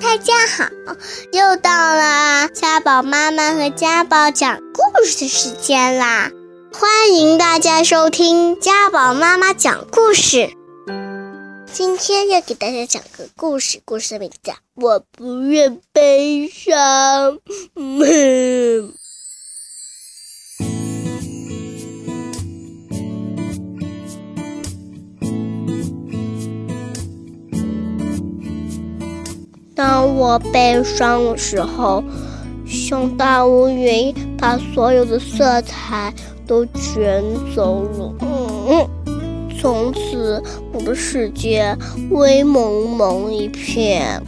大家好，又到了家宝妈妈和家宝讲故事的时间啦！欢迎大家收听家宝妈妈讲故事。今天要给大家讲个故事，故事的名字叫《我不愿悲伤》。当我悲伤的时候，像大乌云把所有的色彩都卷走了。嗯，从此我的世界灰蒙蒙一片。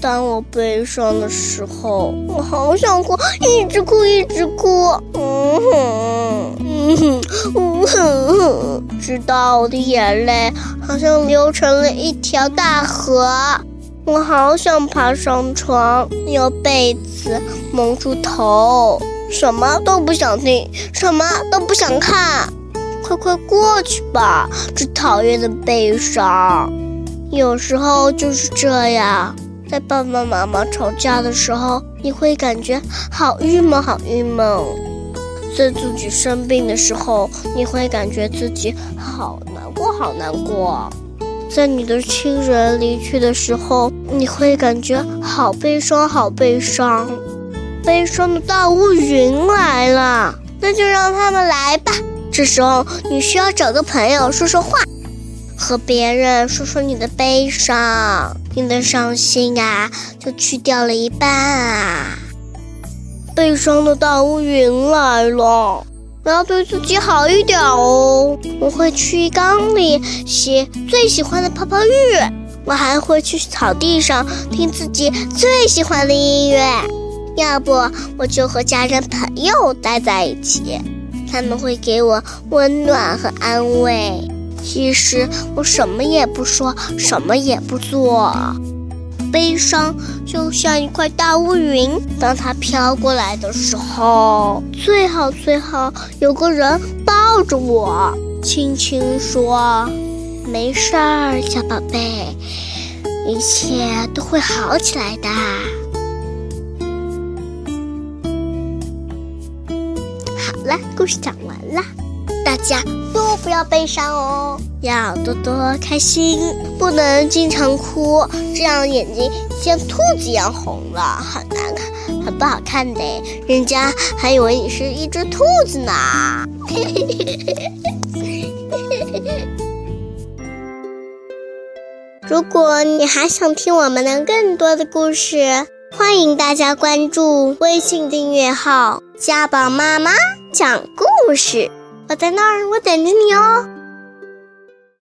当我悲伤的时候，我好想哭，一直哭，一直哭。嗯哼，嗯哼，嗯哼，直到我的眼泪好像流成了一条大河。我好想爬上床，用被子蒙住头，什么都不想听，什么都不想看，快快过去吧，这讨厌的悲伤。有时候就是这样，在爸爸妈妈吵架的时候，你会感觉好郁闷，好郁闷；在自己生病的时候，你会感觉自己好难过，好难过。在你的亲人离去的时候，你会感觉好悲伤，好悲伤，悲伤的大乌云来了，那就让他们来吧。这时候你需要找个朋友说说话，和别人说说你的悲伤，你的伤心呀就去掉了一半啊。悲伤的大乌云来了。我要对自己好一点哦！我会去浴缸里洗最喜欢的泡泡浴，我还会去草地上听自己最喜欢的音乐。要不我就和家人朋友待在一起，他们会给我温暖和安慰。其实我什么也不说，什么也不做。悲伤就像一块大乌云，当它飘过来的时候，最好最好有个人抱着我，轻轻说：“没事儿，小宝贝，一切都会好起来的。”好了，故事讲完了，大家都不要悲伤哦。要多多开心，不能经常哭，这样眼睛像兔子一样红了，很难看，很不好看的。人家还以为你是一只兔子呢。如果你还想听我们的更多的故事，欢迎大家关注微信订阅号“家宝妈妈讲故事”，我在那儿，我等着你哦。